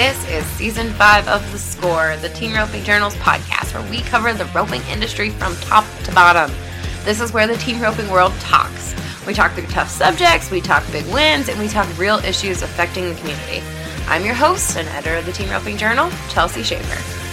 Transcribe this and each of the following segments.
This is season five of The Score, the Team Roping Journals podcast, where we cover the roping industry from top to bottom. This is where the team roping world talks. We talk through tough subjects, we talk big wins, and we talk real issues affecting the community. I'm your host and editor of the Team Roping Journal, Chelsea Shaffer.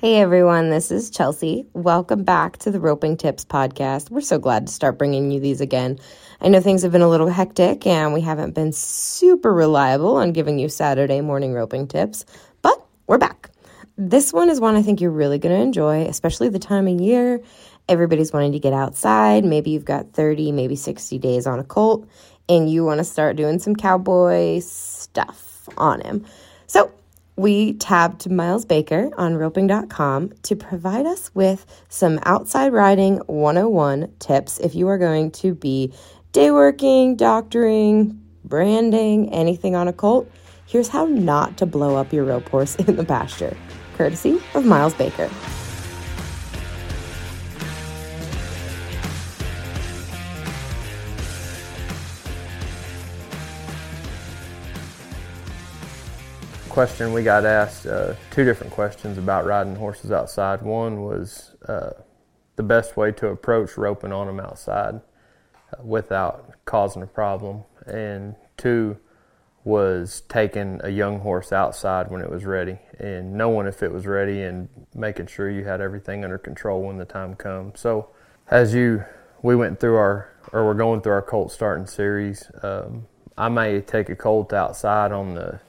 Hey everyone, this is Chelsea. Welcome back to the Roping Tips podcast. We're so glad to start bringing you these again. I know things have been a little hectic and we haven't been super reliable on giving you Saturday morning roping tips, but we're back. This one is one I think you're really going to enjoy, especially the time of year. Everybody's wanting to get outside. Maybe you've got 30, maybe 60 days on a colt and you want to start doing some cowboy stuff on him. So, we tabbed Miles Baker on roping.com to provide us with some outside riding 101 tips if you are going to be day working, doctoring, branding, anything on a colt. Here's how not to blow up your rope horse in the pasture, courtesy of Miles Baker. Question we got asked uh, two different questions about riding horses outside. One was uh, the best way to approach roping on them outside uh, without causing a problem, and two was taking a young horse outside when it was ready and knowing if it was ready and making sure you had everything under control when the time comes. So, as you we went through our or we're going through our colt starting series. Um, I may take a colt outside on the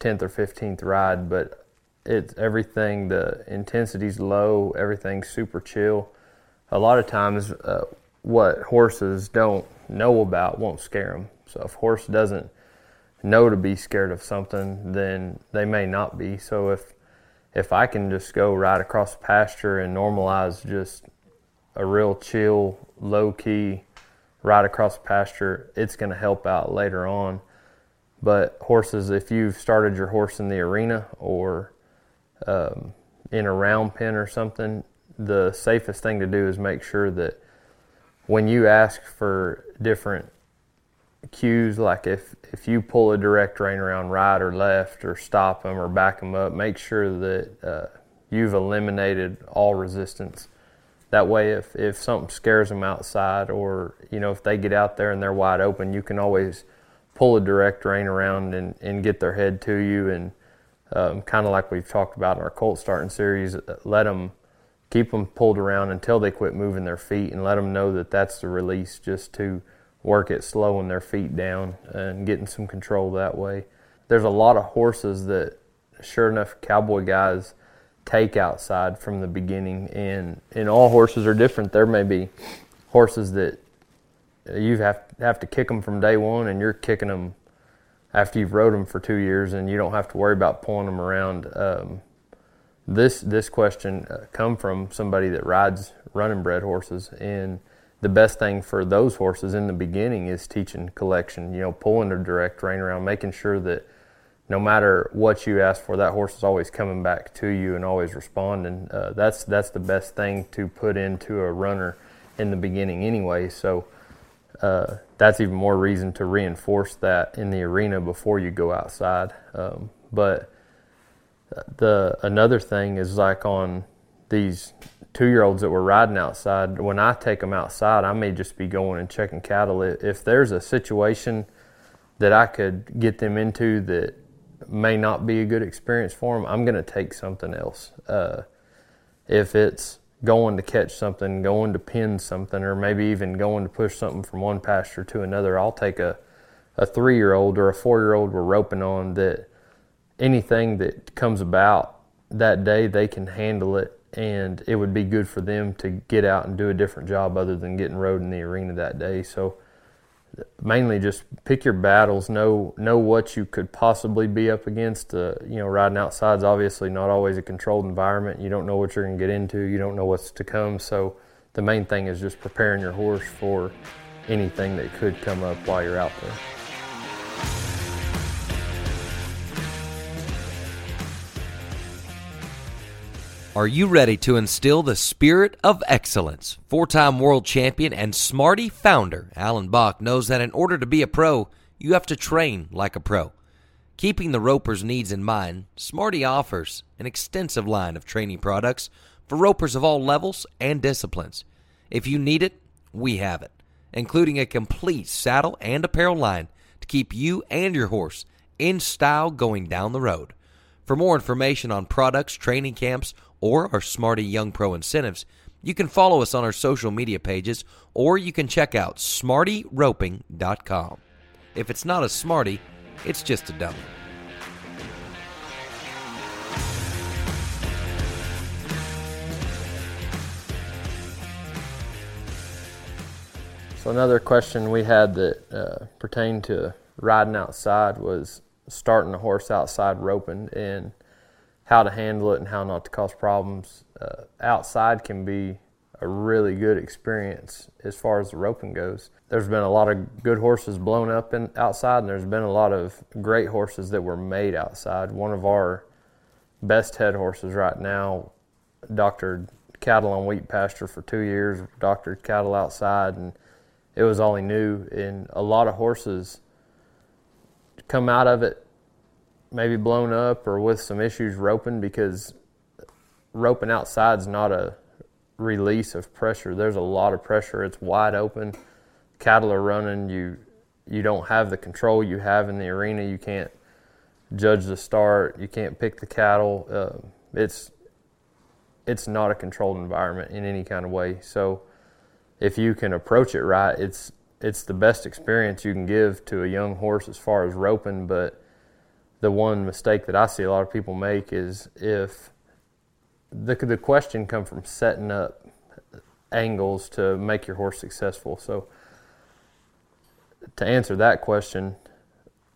10th or 15th ride, but it's everything, the intensity's low, everything's super chill. A lot of times, uh, what horses don't know about won't scare them. So if horse doesn't know to be scared of something, then they may not be. So if if I can just go right across the pasture and normalize just a real chill, low key ride across the pasture, it's going to help out later on. But horses, if you've started your horse in the arena or um, in a round pen or something, the safest thing to do is make sure that when you ask for different cues, like if, if you pull a direct rein around right or left or stop them or back them up, make sure that uh, you've eliminated all resistance. That way, if, if something scares them outside or, you know, if they get out there and they're wide open, you can always – pull a direct rein around and, and get their head to you. And um, kind of like we've talked about in our colt starting series uh, let them keep them pulled around until they quit moving their feet and let them know that that's the release just to work at slowing their feet down and getting some control that way. There's a lot of horses that sure enough cowboy guys take outside from the beginning. And and all horses are different. There may be horses that you have have to kick them from day one, and you're kicking them after you've rode them for two years, and you don't have to worry about pulling them around. Um, this this question uh, come from somebody that rides running bred horses, and the best thing for those horses in the beginning is teaching collection. You know, pulling a direct rein around, making sure that no matter what you ask for, that horse is always coming back to you and always responding. Uh, that's that's the best thing to put into a runner in the beginning, anyway. So uh, that's even more reason to reinforce that in the arena before you go outside. Um, but the another thing is like on these two year olds that were riding outside. When I take them outside, I may just be going and checking cattle. If there's a situation that I could get them into that may not be a good experience for them, I'm going to take something else. Uh, if it's going to catch something, going to pin something, or maybe even going to push something from one pasture to another. I'll take a, a three year old or a four year old we're roping on that anything that comes about that day, they can handle it and it would be good for them to get out and do a different job other than getting rode in the arena that day. So mainly just pick your battles, know know what you could possibly be up against. Uh, you know, riding outside is obviously not always a controlled environment. You don't know what you're going to get into. You don't know what's to come. So the main thing is just preparing your horse for anything that could come up while you're out there. Are you ready to instill the spirit of excellence? Four time world champion and Smarty founder Allen Bach knows that in order to be a pro, you have to train like a pro. Keeping the roper's needs in mind, Smarty offers an extensive line of training products for ropers of all levels and disciplines. If you need it, we have it, including a complete saddle and apparel line to keep you and your horse in style going down the road. For more information on products, training camps, or our Smarty Young Pro incentives, you can follow us on our social media pages or you can check out smartyroping.com. If it's not a Smarty, it's just a dummy. So another question we had that uh, pertained to riding outside was starting a horse outside roping and how to handle it and how not to cause problems. Uh, outside can be a really good experience as far as the roping goes. There's been a lot of good horses blown up in outside, and there's been a lot of great horses that were made outside. One of our best head horses right now doctored cattle on wheat pasture for two years, doctored cattle outside, and it was all he knew. And a lot of horses come out of it maybe blown up or with some issues roping because roping outside is not a release of pressure. There's a lot of pressure. It's wide open. Cattle are running. You you don't have the control you have in the arena. You can't judge the start. You can't pick the cattle. Uh, it's it's not a controlled environment in any kind of way. So if you can approach it right, it's it's the best experience you can give to a young horse as far as roping. But the one mistake that I see a lot of people make is if the the question come from setting up angles to make your horse successful. So to answer that question,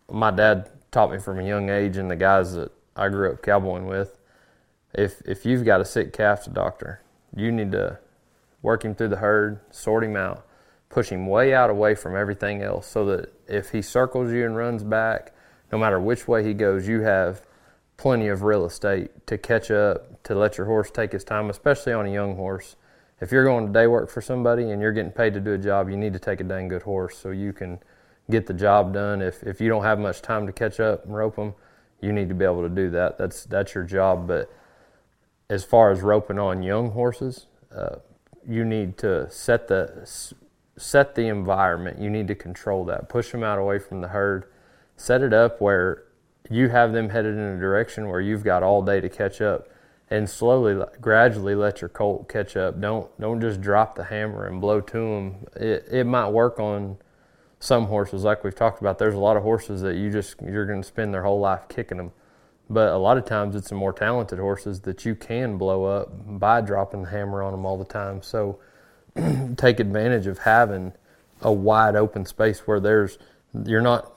my dad taught me from a young age, and the guys that I grew up cowboying with, if if you've got a sick calf to doctor, you need to work him through the herd, sort him out, push him way out away from everything else, so that if he circles you and runs back, no matter which way he goes, you have plenty of real estate to catch up, to let your horse take his time, especially on a young horse. If you're going to day work for somebody and you're getting paid to do a job, you need to take a dang good horse so you can get the job done. If if you don't have much time to catch up and rope them, you need to be able to do that. That's that's your job. But as far as roping on young horses, uh, you need to set the set the environment. You need to control that. Push them out away from the herd. Set it up where you have them headed in a direction where you've got all day to catch up and slowly gradually let your colt catch up. Don't don't just drop the hammer and blow to them it, it might work on some horses. Like we've talked about there's a lot of horses that you just you're going to spend their whole life kicking them but a lot of times it's the more talented horses that you can blow up by dropping the hammer on them all the time. So take advantage of having a wide open space where there's you're not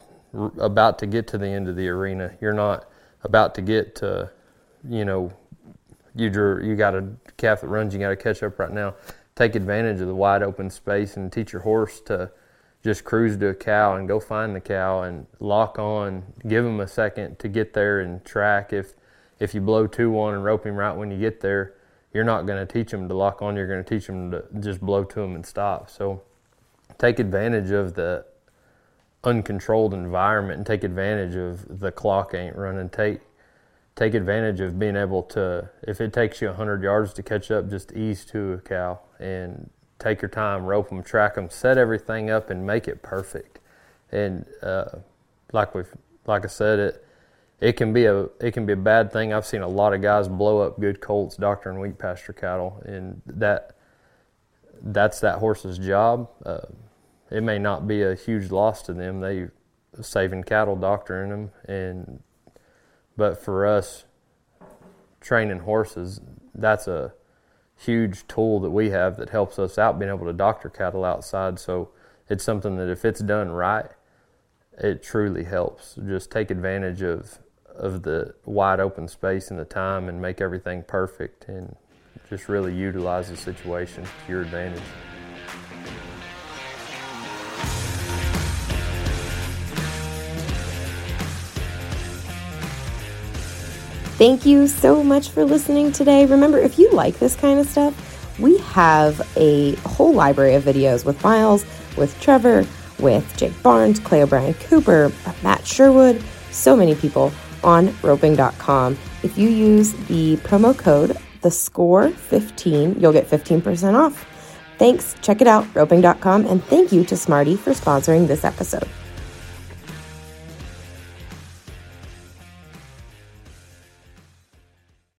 about to get to the end of the arena. You're not about to get to, you know, you drew, you got a calf that runs. You got to catch up right now. Take advantage of the wide open space and teach your horse to just cruise to a cow and go find the cow and lock on. Give him a second to get there and track. If if you blow two one and rope him right when you get there, you're not going to teach him to lock on. You're going to teach him to just blow to him and stop. So take advantage of the uncontrolled environment and take advantage of the clock ain't running. Take take advantage of being able to if it takes you 100 yards to catch up, just ease to a cow and take your time, rope them, track them, set everything up, and make it perfect. And uh, like we like I said, it it can be a it can be a bad thing. I've seen a lot of guys blow up good colts doctoring wheat pasture cattle, and that that's that horse's job. Uh, it may not be a huge loss to them. They saving cattle, doctoring them, and but for us, training horses, that's a huge tool that we have that helps us out being able to doctor cattle outside. So it's something that if it's done right, it truly helps. Just take advantage of of the wide open space and the time and make everything perfect and just really utilize the situation to your advantage. Thank you so much for listening today. Remember, if you like this kind of stuff, we have a whole library of videos with Miles, with Trevor, with Jake Barnes, Clay O'Brien Cooper, Matt Sherwood, so many people on roping.com. If you use the promo code the score 15 you'll get 15% off thanks check it out roping.com and thank you to smarty for sponsoring this episode